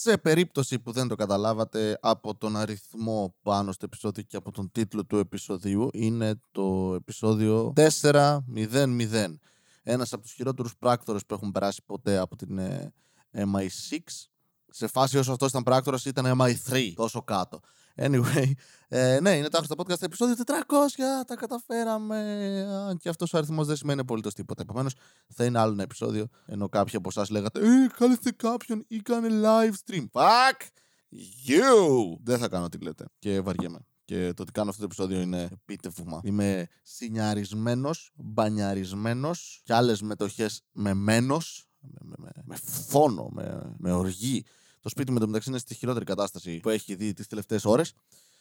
Σε περίπτωση που δεν το καταλάβατε από τον αριθμό πάνω στο επεισόδιο και από τον τίτλο του επεισοδίου, είναι το επεισόδιο 4.00. Ένας από τους χειρότερους πράκτορες που έχουν περάσει ποτέ από την ε, MI6. Σε φάση όσο αυτός ήταν πράκτορας ήταν MI3, τόσο κάτω. Anyway, ε, ναι, είναι τα στα podcast επεισόδιο 400, τα καταφέραμε. Και αυτός ο αριθμός δεν σημαίνει απολύτως τίποτα. Επομένως, θα είναι άλλο ένα επεισόδιο. Ενώ κάποιοι από εσάς λέγατε Ε, κάλεστε κάποιον ή κάνε live stream. Fuck you! Δεν θα κάνω τι λέτε. Και βαριέμαι. Και το ότι κάνω αυτό το επεισόδιο είναι επίτευγμα. Είμαι σινιαρισμένο, μπανιαρισμένος και άλλες μετοχές με μένο, με, με, με, φόνο, με, με οργή. Το σπίτι μου μεταξύ είναι στη χειρότερη κατάσταση που έχει δει τις τελευταίες ώρες.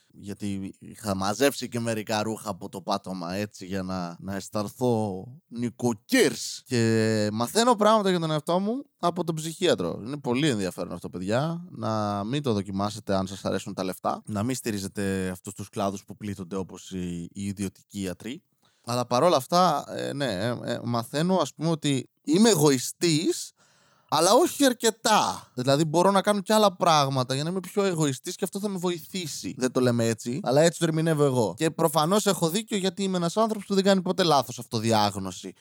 Γιατί είχα μαζέψει και μερικά ρούχα από το πάτωμα έτσι για να, να αισθανθώ νοικοκύρς. Και μαθαίνω πράγματα για τον εαυτό μου από τον ψυχίατρο. Είναι πολύ ενδιαφέρον αυτό, παιδιά. Να μην το δοκιμάσετε αν σας αρέσουν τα λεφτά. Να μην στηρίζετε αυτούς τους κλάδους που πλήττονται όπως οι, οι ιδιωτικοί ιατροί. Αλλά παρόλα αυτά, ε, ναι, ε, ε, μαθαίνω ας πούμε ότι είμαι εγωιστής αλλά όχι αρκετά. Δηλαδή μπορώ να κάνω και άλλα πράγματα για να είμαι πιο εγωιστής και αυτό θα με βοηθήσει. Δεν το λέμε έτσι, αλλά έτσι το ερμηνεύω εγώ. Και προφανώς έχω δίκιο γιατί είμαι ένας άνθρωπος που δεν κάνει ποτέ λάθος αυτοδιάγνωση.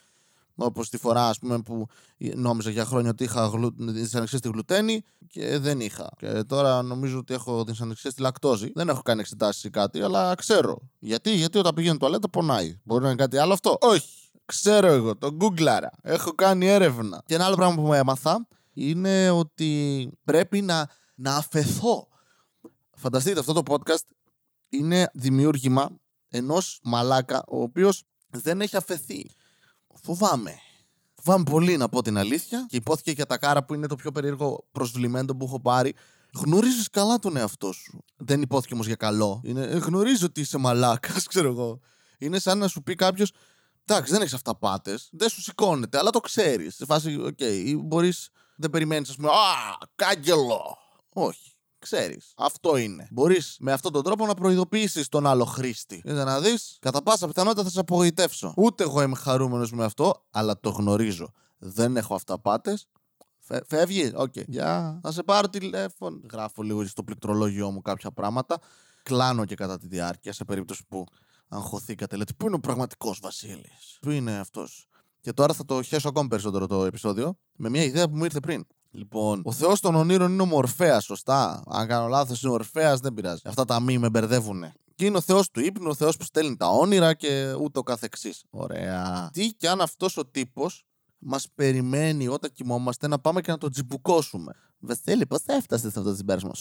Όπως τη φορά, ας πούμε, που νόμιζα για χρόνια ότι είχα γλου... δυσανεξία στη γλουτένη και δεν είχα. Και τώρα νομίζω ότι έχω δυσανεξία στη λακτόζη. Δεν έχω κάνει εξετάσει ή κάτι, αλλά ξέρω. Γιατί, γιατί όταν πηγαίνω τουαλέτα πονάει. Μπορεί να είναι κάτι άλλο αυτό; Όχι. Ξέρω εγώ, το γκούγκλαρα. Έχω κάνει έρευνα. Και ένα άλλο πράγμα που μου έμαθα είναι ότι πρέπει να, να αφαιθώ. Φανταστείτε, αυτό το podcast είναι δημιούργημα ενός μαλάκα ο οποίος δεν έχει αφαιθεί. Φοβάμαι. Φοβάμαι πολύ να πω την αλήθεια και υπόθηκε για τα κάρα που είναι το πιο περίεργο προσβλημένο που έχω πάρει. Γνωρίζεις καλά τον εαυτό σου. Δεν υπόθηκε όμως για καλό. Είναι, «Ε, γνωρίζω ότι είσαι μαλάκας, ξέρω εγώ. Είναι σαν να σου πει κάποιος, Εντάξει, δεν έχεις αυταπάτες, δεν σου σηκώνεται, αλλά το ξέρεις. Σε φάση, OK, okay, μπορείς, δεν περιμένεις, ας πούμε, Α, κάγκελο. Όχι. Ξέρεις. Αυτό είναι. Μπορείς με αυτόν τον τρόπο να προειδοποιήσεις τον άλλο χρήστη. Για να δεις, κατά πάσα πιθανότητα θα σε απογοητεύσω. Ούτε εγώ είμαι χαρούμενος με αυτό, αλλά το γνωρίζω. Δεν έχω αυταπάτες. Φεύγει. OK. Okay. Yeah. Θα σε πάρω τηλέφωνο. Γράφω λίγο στο πληκτρολόγιο μου κάποια πράγματα. Κλάνω και κατά τη διάρκεια σε περίπτωση που αγχωθήκατε. Λέτε, πού είναι ο πραγματικός Βασίλης, Πού είναι αυτός; Και τώρα θα το χέσω ακόμη περισσότερο το επεισόδιο με μια ιδέα που μου ήρθε πριν. Λοιπόν, ο Θεός των ονείρων είναι ο Μορφαία, σωστά; Αν κάνω λάθος, είναι ο Ορφαία, δεν πειράζει. Αυτά τα μη με μπερδεύουν. Και είναι ο Θεός του ύπνου, ο Θεός που στέλνει τα όνειρα και ούτω καθεξής. Ωραία. Τι κι αν αυτός ο τύπος μας περιμένει όταν κοιμόμαστε να πάμε και να τον τζιμπουκώσουμε. Βασίλη, πώς θα έφτασες σε αυτό το συμπέρασμα;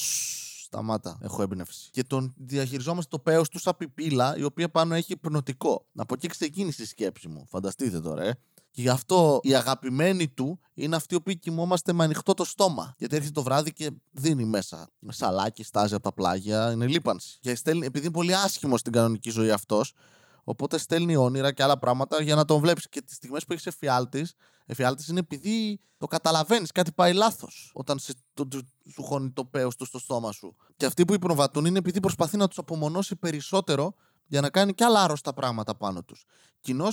Σταμάτα, έχω έμπνευση. Και τον διαχειριζόμαστε το πέος του σαν πιπίλα, η οποία πάνω έχει πνοτικό. Από εκεί ξεκίνησε η σκέψη μου. Φανταστείτε τώρα, ε. Και γι' αυτό η αγαπημένη του είναι αυτή που κοιμόμαστε με ανοιχτό το στόμα. Γιατί έρχεται το βράδυ και δίνει μέσα. Σαλάκι, στάζει από τα πλάγια, είναι λίπανση. Και στέλνει, επειδή είναι πολύ άσχημο στην κανονική ζωή αυτός, οπότε στέλνει όνειρα και άλλα πράγματα για να τον βλέπεις. Και τις στιγμές που έχεις εφιάλτης, εφιάλτης είναι επειδή το καταλαβαίνεις, κάτι πάει λάθος. Όταν σε, το, το, σου χώνει το παίο του στο στόμα σου. Και αυτοί που υπνοβατούν είναι επειδή προσπαθεί να τους απομονώσει περισσότερο για να κάνει και άλλα άρρωστα πράγματα πάνω τους. Κοινώ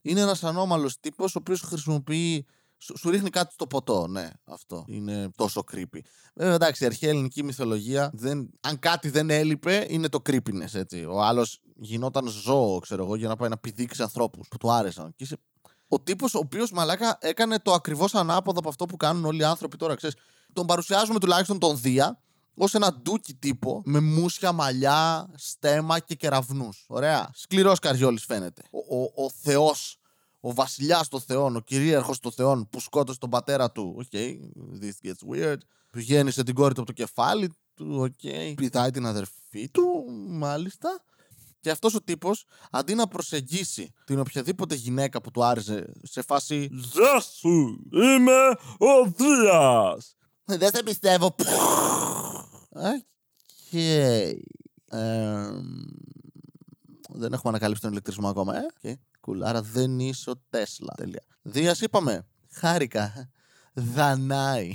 είναι ένας ανώμαλος τύπος ο οποίος χρησιμοποιεί. Σου, σου ρίχνει κάτι στο ποτό, ναι, αυτό. Είναι τόσο creepy. Βέβαια, εντάξει, η αρχαία ελληνική μυθολογία, δεν, αν κάτι δεν έλειπε, είναι το creepiness, έτσι. Ο άλλος γινόταν ζώο, ξέρω εγώ, για να πάει να πηδήξει ανθρώπους που του άρεσαν. Και είσαι ο τύπος ο οποίος μαλάκα έκανε το ακριβώς ανάποδο από αυτό που κάνουν όλοι οι άνθρωποι τώρα. Ξέρεις, τον παρουσιάζουμε τουλάχιστον τον Δία ως ένα ντούκι τύπο με μούσια, μαλλιά, στέμα και κεραυνούς. Ωραία. Σκληρός καριόλης φαίνεται. Ο, ο, ο Θεός, ο βασιλιάς των Θεών, ο κυρίαρχος των Θεών που σκότωσε τον πατέρα του. OK, okay, this gets weird. Που γέννησε την κόρη του από το κεφάλι του. OK. Okay. Πηδάει την αδερφή του, μάλιστα. Και αυτός ο τύπος, αντί να προσεγγίσει την οποιαδήποτε γυναίκα που του άρεσε σε φάση. Γεια σου! Είμαι ο Δίας! Δεν σε πιστεύω. Οκ. δεν έχουμε ανακαλύψει τον ηλεκτρισμό ακόμα, ε. Okay. Cool. Άρα δεν είσαι ο Τέσλα. Τελεία. Δίας είπαμε. Χάρηκα. Δανάη.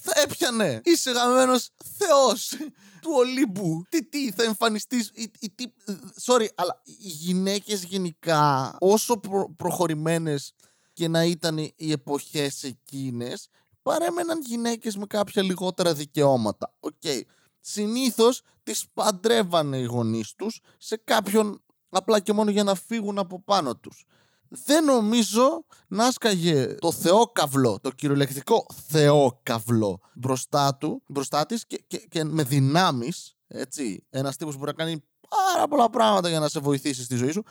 Θα έπιανε. Είσαι γαμμένος Θεός του Ολύμπου. Τι, τι, θα εμφανιστείς. Sorry, αλλά οι γυναίκες γενικά, όσο προ, προχωρημένες και να ήταν οι εποχές εκείνες, παρέμεναν γυναίκες με κάποια λιγότερα δικαιώματα. OK. Okay. Συνήθως τις παντρεύανε οι γονείς τους σε κάποιον απλά και μόνο για να φύγουν από πάνω τους. Δεν νομίζω να έσκαγε το θεόκαυλο, το κυριολεκτικό θεόκαυλο μπροστά του, μπροστά της και, και, και με δυνάμεις, έτσι, ένας τύπος που μπορεί να κάνει πάρα πολλά πράγματα για να σε βοηθήσει στη ζωή σου.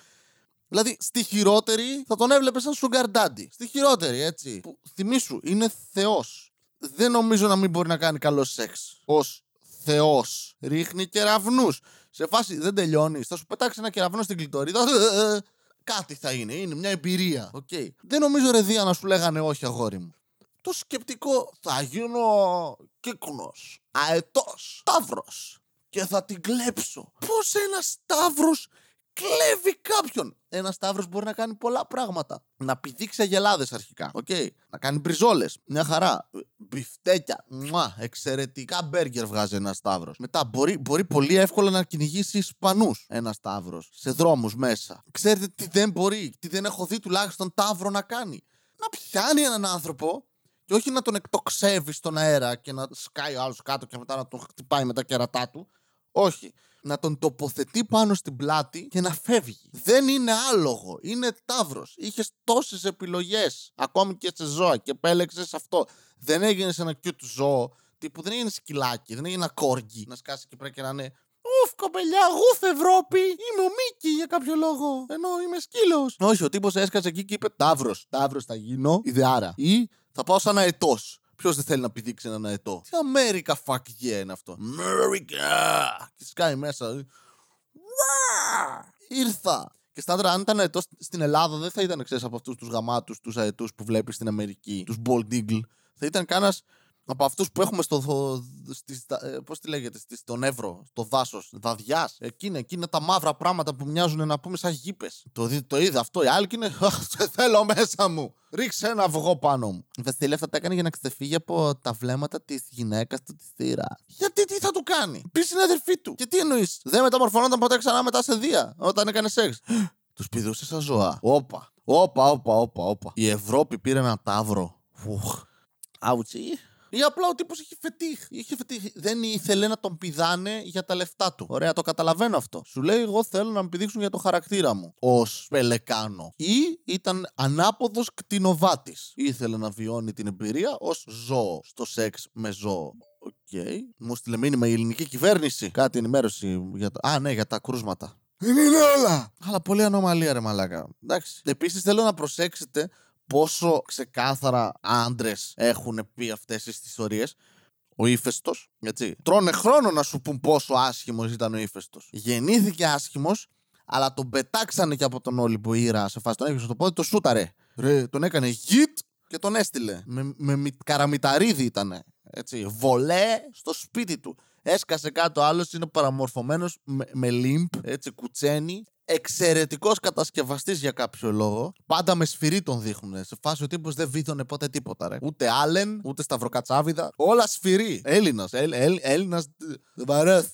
Δηλαδή, στη χειρότερη θα τον έβλεπες σαν sugar daddy. Στη χειρότερη, έτσι. Που, θυμήσου, είναι θεός. Δεν νομίζω να μην μπορεί να κάνει καλό σεξ. Ως θεός. Ρίχνει κεραυνούς. Σε φάση δεν τελειώνεις. Θα σου πετάξει ένα κεραυνό στην κλειτορίδα. Κάτι θα είναι. Είναι μια εμπειρία. Okay. Δεν νομίζω ρε Δία να σου λέγανε όχι αγόρι μου. Το σκεπτικό θα γίνω κύκνος, αετός, ταύρος και θα την κλέψω. Πώς ένας σταύρος κλέβει κάποιον. Ένας σταύρος μπορεί να κάνει πολλά πράγματα. Να πηδήξει αγελάδε αρχικά. Okay. Να κάνει μπριζόλες. Μια χαρά. Μπιφτέκια. Μουά. Εξαιρετικά μπέργκερ βγάζει ένας σταύρος. Μετά μπορεί, μπορεί πολύ εύκολα να κυνηγήσει Ισπανούς ένας σταύρος. Σε δρόμους μέσα. Ξέρετε τι δεν μπορεί, τι δεν έχω δει τουλάχιστον ταύρο να κάνει. Να πιάνει έναν άνθρωπο και όχι να τον εκτοξεύει στον αέρα και να σκάει ο άλλος κάτω και μετά να τον χτυπάει με τα κερατά του. Όχι να τον τοποθετεί πάνω στην πλάτη και να φεύγει. Δεν είναι άλογο. Είναι τάβρο. Είχες τόσες επιλογές, ακόμη και σε ζώα, και επέλεξες αυτό. Δεν έγινε ένα cute ζώο. Τύπου δεν έγινε σκυλάκι, δεν έγινε ένα κόργκι να σκάσει και πρέπει και να είναι Ουφ, κοπελιά, γουφ Ευρώπη. Είμαι ο Μίκη για κάποιο λόγο. Ενώ είμαι σκύλος. Όχι, ο τύπος έσκασε εκεί και είπε Ταύρος. Ταύρος θα γίνω, ιδεάρα. Ή θα πάω σαν αετός. Ποιος δεν θέλει να πηδήξει έναν αετό; Τι America fuck yeah είναι αυτό. America! Και σκάει μέσα. Ήρθα. Και στάντρα, αν ήταν αετός στην Ελλάδα, δεν θα ήταν ξέρεις από αυτούς τους γαμάτους, τους αετούς που βλέπεις στην Αμερική, τους Bold Eagle. Θα ήταν κανένας από αυτούς που έχουμε στο. Στις, ε, πώς τη λέγεται, στις, στον Εύρο, στο δάσος, δαδιά. Εκείνα, εκείνα τα μαύρα πράγματα που μοιάζουν να πούμε σαν γήπες. Το, το είδα αυτό. Οι άλλοι είναι. Σε θέλω μέσα μου. Ρίξε ένα αυγό πάνω μου. Η Βασίλεια αυτά τα έκανε για να ξεφύγει από τα βλέμματα της γυναίκας του της θύρας. Γιατί τι θα του κάνει. Πει στην αδερφή του. Και τι εννοείς. Δεν μεταμορφωνόταν ποτέ ξανά μετά σε δία όταν έκανε σεξ. Τους πηδούσε σαν ζώα. Όπα. Όπα, όπα, όπα, όπα. Η Ευρώπη πήρε ένα ταύρο. Άουτσι. Ή απλά ο τύπος είχε φετίχ. Είχε φετίχ. Δεν ήθελε να τον πηδάνε για τα λεφτά του. Ωραία, το καταλαβαίνω αυτό. Σου λέει, Εγώ θέλω να με πηδήξουν για το χαρακτήρα μου. Ω πελεκάνο. Ή ήταν ανάποδος κτηνοβάτης. Ήθελε να βιώνει την εμπειρία ως ζώο. Στο σεξ με ζώο. OK. Okay. Μου στείλε μήνυμα η ελληνική κυβέρνηση. Κάτι ενημέρωση για τα. Α, ναι, για τα κρούσματα. Δεν είναι όλα! Αλλά πολύ ανομαλία, ρε μαλάκα. Εντάξει. Επίσης θέλω να προσέξετε πόσο ξεκάθαρα άντρες έχουν πει αυτές τις ιστορίες. Ο ύφεστος, έτσι. Τρώνε χρόνο να σου πούν πόσο άσχημος ήταν ο ύφεστος. Γεννήθηκε άσχημος, αλλά τον πετάξανε και από τον Όλυμπο ήρα σε φάση. Τον έκανε στο πόδι, το σούταρε. Ρε, τον έκανε γιτ και τον έστειλε. Με, με, καραμιταρίδι ήταν. Έτσι. Βολέ στο σπίτι του. Έσκασε κάτω άλλος, είναι παραμορφωμένος με, με λιμπ, έτσι, κουτσένι εξαιρετικός κατασκευαστής για κάποιο λόγο. Πάντα με σφυρί τον δείχνουν. Σε φάση ο τύπος δεν βήθωνε ποτέ τίποτα, ρε. Ούτε Άλεν, ούτε Σταυροκατσάβιδα. Όλα σφυρί. Έλληνας. Έλληνας. Δεν παρέστα.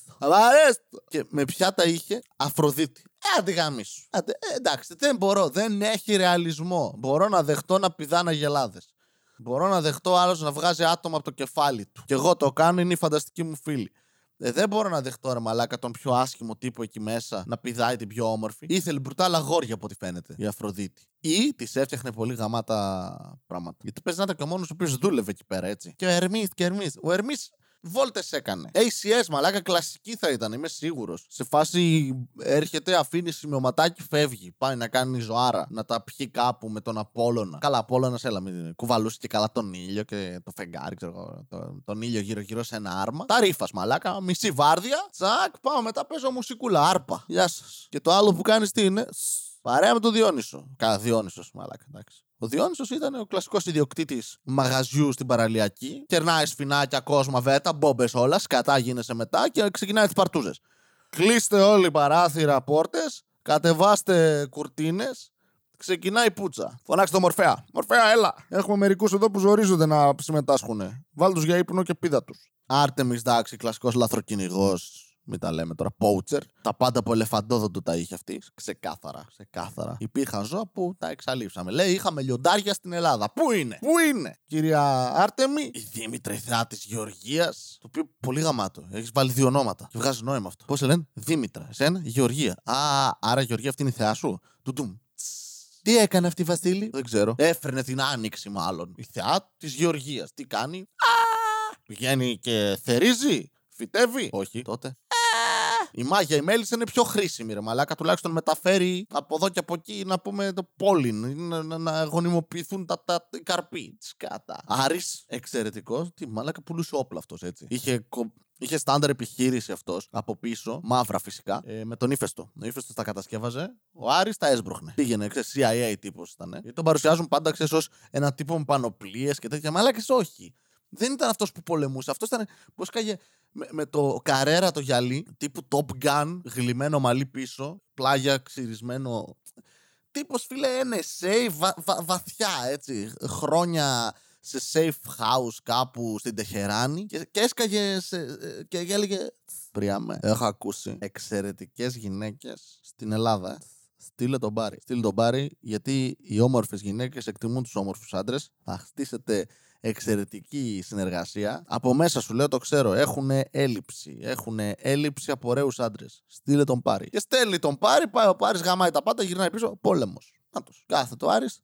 Και με ποια τα είχε, Αφροδίτη. Ε, αντιγάμι σου. Ε, εντάξει, δεν μπορώ. Δεν έχει ρεαλισμό. Μπορώ να δεχτώ να πηδάνε γελάδες. Μπορώ να δεχτώ άλλος να βγάζει άτομα από το κεφάλι του. Και εγώ το κάνω, είναι η φανταστική μου φίλη. Ε, δεν μπορώ να δεχτώ ρε μαλάκα τον πιο άσχημο τύπο εκεί μέσα να πηδάει την πιο όμορφη. Ήθελε μπρουτάλα αγόρια από ό,τι φαίνεται η Αφροδίτη. Ή της έφτιαχνε πολύ γαμάτα πράγματα. Γιατί παίζει να ήταν και ο μόνος ο οποίος δούλευε εκεί πέρα έτσι. Και ο Ερμής και Ερμής. Ο Ερμής βόλτες έκανε. ACS, μαλάκα, κλασική θα ήταν, είμαι σίγουρος. Σε φάση έρχεται, αφήνει σημειωματάκι, φεύγει. Πάει να κάνει ζωάρα, να τα πιει κάπου με τον Απόλωνα. Καλά, Απόλωνα, έλα, μην κουβαλούσε και καλά τον ήλιο και το φεγγάρι, ξέρω εγώ. Το, τον ήλιο γύρω-γύρω σε ένα άρμα. Τα ρήφας, μαλάκα, μισή βάρδια. Τσακ, πάω μετά παίζω μουσικούλα, άρπα. Γεια σας. Και το άλλο που κάνεις τι είναι. Παρέα με τον Διόνυσο. Καλά, Διόνυσος, μαλάκα, εντάξει. Ο Διόνυσος ήταν ο κλασικός ιδιοκτήτης μαγαζιού στην παραλιακή. Κερνάει σφινάκια, κόσμο, βέτα, μπόμπες όλα, σκατά γίνεσαι μετά και ξεκινάει τις παρτούζες. Κλείστε όλοι παράθυρα, πόρτες, κατεβάστε κουρτίνες, ξεκινάει η πουτσα. Φωνάξτε το Μορφέα. Μορφέα, έλα. Έχουμε μερικούς εδώ που ζορίζονται να συμμετάσχουν. Βάλτε τους για ύπνο και πίδα τους. Άρτεμι, εντάξει, κλασικός λαθροκυνηγός. Μην τα λέμε τώρα. Poacher. Τα πάντα από ελεφαντόδοντο τα είχε αυτή. Ξεκάθαρα. Ξεκάθαρα. Υπήρχαν ζώα που τα εξαλείψαμε. Λέει, είχαμε λιοντάρια στην Ελλάδα. Πού είναι, Πού είναι, κυρία Άρτεμι, η Δήμητρα η θεά τη Γεωργίας. Το οποίο πολύ γαμάτο. Έχεις βάλει δύο ονόματα. Και βγάζει νόημα αυτό. Πώς σε λένε, Δήμητρα. Εσένα, Γεωργία. Α, άρα Γεωργία αυτή είναι η θεά σου. Τουτουμ. Τι έκανε αυτή η Βασίλη, δεν ξέρω. Έφερνε την άνοιξη, μάλλον. Η θεά της Γεωργίας. Τι κάνει; Α! Πηγαίνει και θερίζει. Φυτεύει; Όχι. Τότε. Η μάγια η μέλισσα είναι πιο χρήσιμη, ρε Μαλάκα. Τουλάχιστον μεταφέρει από εδώ και από εκεί να πούμε το πόλιν. Να, να, να γονιμοποιηθούν τα, τα, τα καρπί. Σκάτα. Άρης, εξαιρετικός. Τι μαλάκα πουλούσε όπλα αυτός έτσι. Είχε, είχε στάνταρ επιχείρηση αυτός από πίσω, μαύρα φυσικά, ε, με τον ύφεστο. Ο ύφεστος τα κατασκεύαζε, ο Άρης τα έσπροχνε. Πήγαινε, ξέρεις, CIA τύπος ήταν. Γιατί τον παρουσιάζουν πάντα, ξέρεις, ως ένα τύπο με πανοπλίες και τέτοια. Μαλάκες όχι. Δεν ήταν αυτός που πολεμούσε. Αυτός ήταν που σκάγε με, με, το καρέρα το γυαλί, τύπου Top Gun, γλυμμένο μαλλί πίσω, πλάγια ξυρισμένο. Τύπος φίλε NSA, βα, βα, βαθιά έτσι. Χρόνια σε safe house κάπου στην Τεχεράνη και, και έσκαγε σε, και έλεγε Πριάμε, έχω ακούσει εξαιρετικές γυναίκες στην Ελλάδα. Στείλε τον Μπάρι. Στείλε τον Μπάρι γιατί οι όμορφες γυναίκες εκτιμούν τους όμορφους άντρες. Θα χτίσετε εξαιρετική συνεργασία. Από μέσα σου λέω το ξέρω, έχουν έλλειψη. Έχουν έλλειψη από ωραίους άντρες. Στείλε τον Πάρη. Και στέλνει τον Πάρη, πάει ο Πάρης, γαμάει τα πάντα, γυρνάει πίσω. Πόλεμος. Να το. Κάθε το Άρης.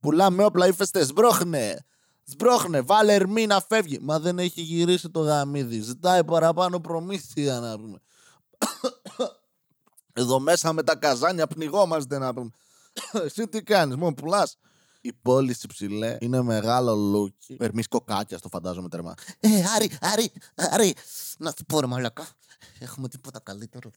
Πουλάμε όπλα ύφεστε. Σμπρώχνε. Σμπρώχνε. Βάλε ερμή να φεύγει. Μα δεν έχει γυρίσει το γαμίδι. Ζητάει παραπάνω προμήθεια να πούμε. Εδώ μέσα με τα καζάνια πνιγόμαστε να πούμε. Εσύ τι κάνεις, μόνο πουλάς. Η πόλη ψηλέ είναι μεγάλο λούκι. Ερμής κοκάκια το φαντάζομαι τερμά. Ε, Άρη, Άρη, Άρη. Να σου πω ρε μαλακά. Έχουμε τίποτα καλύτερο.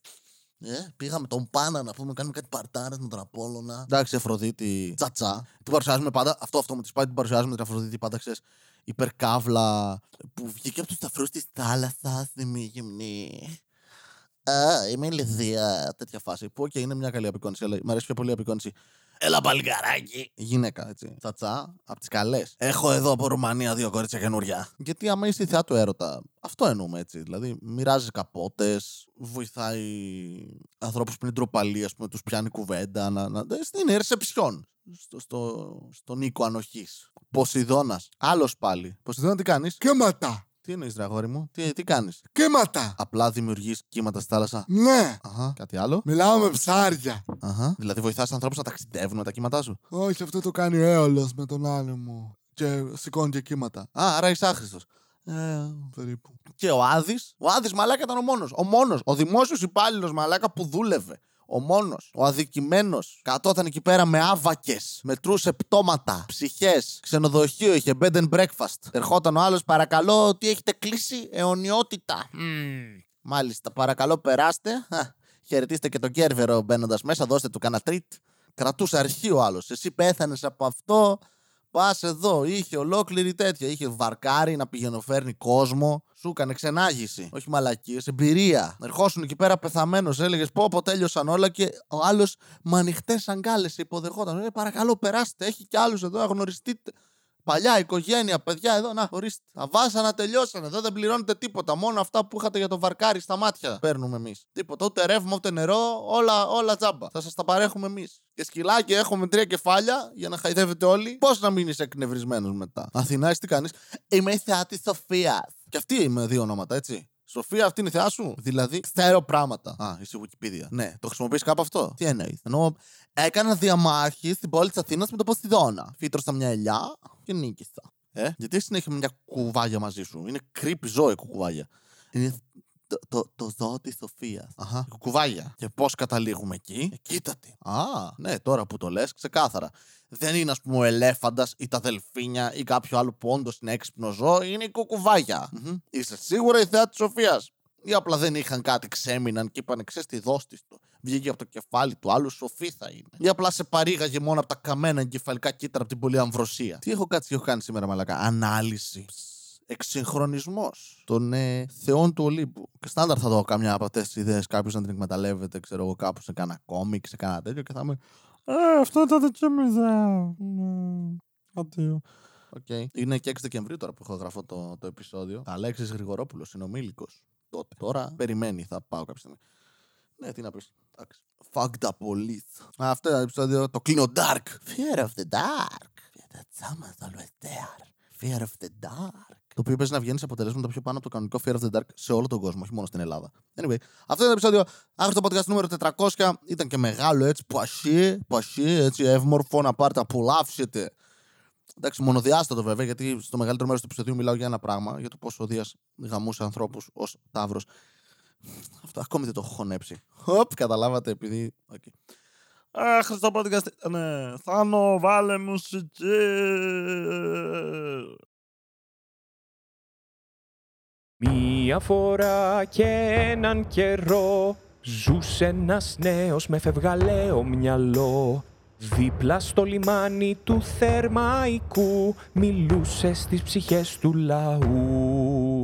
Ε, πήγαμε τον Πάνα να πούμε, κάνουμε κάτι παρτάρες με τον Απόλωνα. Εντάξει, Αφροδίτη, τσατσά. Την παρουσιάζουμε πάντα, αυτό, αυτό με τη σπάει, την παρουσιάζουμε την Αφροδίτη πάντα, ξέρεις. Υπερκάβλα που βγήκε από τους σταθρούς της θάλασσας στη μη γυμνή. Α, είμαι η Λιδία. Τέτοια φάση. Που και είναι μια καλή απεικόνηση, αλλά μου αρέσει πιο πολύ η απεικόνηση. Έλα παλικαράκι. Γυναίκα, έτσι. Τσατσά, από τις καλές. Έχω εδώ από Ρουμανία δύο κορίτσια καινούρια. Γιατί άμα είσαι η θεά του έρωτα, αυτό εννοούμε έτσι. Δηλαδή, μοιράζεις καπότες, βοηθάει ανθρώπους που είναι ντροπαλοί, ας πούμε, τους πιάνει κουβέντα. Να, να, στην ρεσεψιόν. Στο, στο, στον οίκο ανοχής. Ποσειδώνας. Άλλος πάλι. Ποσειδώνα τι κάνεις; Και ματά. Τι εννοείς, Δραγόρι μου, τι, τι κάνεις; Κύματα. Απλά δημιουργείς κύματα στη θάλασσα; Ναι. Αχα. Κάτι άλλο; Μιλάω με ψάρια. Αχα. Δηλαδή βοηθάς ανθρώπους να ταξιδεύουν με τα κύματά σου; Όχι, αυτό το κάνει ο Έολος με τον άνεμο. Και σηκώνει και κύματα. Α, άρα είσαι άχρηστος. Ε, περίπου. Και ο Άδης. Ο Άδης μαλάκα ήταν ο μόνος. Ο μόνος. Ο δημόσιος υπάλληλος μαλάκα που δούλευε. Ο μόνος, ο αδικημένος, κατόταν εκεί πέρα με άβακες, μετρούσε πτώματα, ψυχές, ξενοδοχείο, είχε bed and breakfast. Ερχόταν ο άλλος, παρακαλώ, τι έχετε κλείσει, αιωνιότητα. Mm. Μάλιστα, παρακαλώ, περάστε. χαιρετίστε και τον Κέρβερο μπαίνοντας μέσα, δώστε του κανένα τρίτ. Κρατούσε αρχείο άλλος. Εσύ πέθανες από αυτό, Πας εδώ, είχε ολόκληρη τέτοια. Είχε βαρκάρι να πηγαινοφέρνει κόσμο. Σου έκανε ξενάγηση. Όχι μαλακίες, εμπειρία. Ερχόσουν εκεί πέρα πεθαμένος, έλεγες πω πω τέλειωσαν όλα και ο άλλος με ανοιχτές αγκάλες υποδεχόταν. Ε, παρακαλώ, περάστε, έχει κι άλλους εδώ, αγνωριστείτε. Παλιά οικογένεια, παιδιά, εδώ να ορίστε. Τα βάσανα τελειώσανε. Εδώ δεν πληρώνετε τίποτα. Μόνο αυτά που είχατε για το βαρκάρι στα μάτια παίρνουμε εμείς. Τίποτα. Ούτε ρεύμα, ούτε νερό. Όλα, όλα τζάμπα. Θα σας τα παρέχουμε εμείς. Και σκυλάκι έχουμε τρία κεφάλια για να χαϊδεύετε όλοι. Πώς να μείνει εκνευρισμένος μετά; Αθηνά, τι κάνεις; Είμαι η θεά της Σοφίας. Και αυτή είμαι δύο ονόματα, έτσι. Σοφία, αυτή είναι η θεά σου; Δηλαδή, ξέρω πράγματα. Α, είσαι Wikipedia. Ναι, το χρησιμοποιείς κάπου αυτό; Τι εννοείς; Ενώ έκανα διαμάχη στην πόλη της Αθήνας με τον Ποσειδώνα. Φύτρωσα μια ελιά και νίκησα. Ε, γιατί συνέχεια με μια κουβάγια μαζί σου. Είναι creepy ζώη κουκουβάγια. Είναι το, το, το ζώο της Σοφίας. Αχα. Κουκουβάγια. Και πώς καταλήγουμε εκεί; Ε, κοίτα τι. Α, ναι, τώρα που το λες, ξεκάθαρα. Δεν είναι, ας πούμε, ο ελέφαντας ή τα δελφίνια ή κάποιο άλλο που όντως είναι έξυπνο ζώο. Είναι η κουκουβάγια. Mm-hmm. Είσαι σίγουρα η θεά της Σοφίας. Ή απλά δεν είχαν κάτι, ξέμειναν και είπαν, ξέρεις τι δώστη του. Βγήκε από το κεφάλι του, άλλου σοφή θα είναι. Ή απλά σε παρήγαγε μόνο από τα καμένα εγκεφαλικά κύτταρα από την πολλή αμβροσία. Τι έχω κάτσει και έχω κάνει σήμερα, μαλακά; Ανάλυση εξυγχρονισμός των ε, θεών του Ολύμπου. Και στάνταρ θα δω καμιά από αυτές τις ιδέες κάποιος να την εκμεταλλεύεται, ξέρω εγώ, κάπου σε κάνα κόμικ, σε κάνα τέτοιο και θα είμαι. Ε, αυτό ήταν και μηδέα. Αντίο. Okay. Είναι και 6 Δεκεμβρίου τώρα που έχω γραφώ το, το επεισόδιο. Αλέξης Γρηγορόπουλος, συνομήλικος. τότε. Τώρα περιμένει, θα πάω κάποια στιγμή. Ναι, τι να πεις. Fuck the police. Αυτό το επεισόδιο το κλείνω dark. Fear of the dark. That's always there. Fear of the dark. Το οποίο παίζει να βγαίνει σε αποτελέσματα πιο πάνω από το κανονικό Fear of the Dark σε όλο τον κόσμο, όχι μόνο στην Ελλάδα. Anyway, αυτό είναι το επεισόδιο. Άχρηστο podcast νούμερο 400. Ήταν και μεγάλο έτσι, πασί, πασί, έτσι, εύμορφο να πάρετε, να απολαύσετε. Εντάξει, μονοδιάστατο βέβαια, γιατί στο μεγαλύτερο μέρος του επεισοδίου μιλάω για ένα πράγμα, για το πόσο ο Δίας γαμούσε ανθρώπους ως Ταύρος. Αυτό ακόμη δεν το έχω χωνέψει. Χοπ, καταλάβατε, επειδή. Okay. Αχ, στο podcast. Ναι, Θάνο, βάλε μουσική. Μία φορά και έναν καιρό Ζούσε ένας νέος με φευγαλαίο μυαλό Δίπλα στο λιμάνι του Θερμαϊκού Μιλούσε στις ψυχές του λαού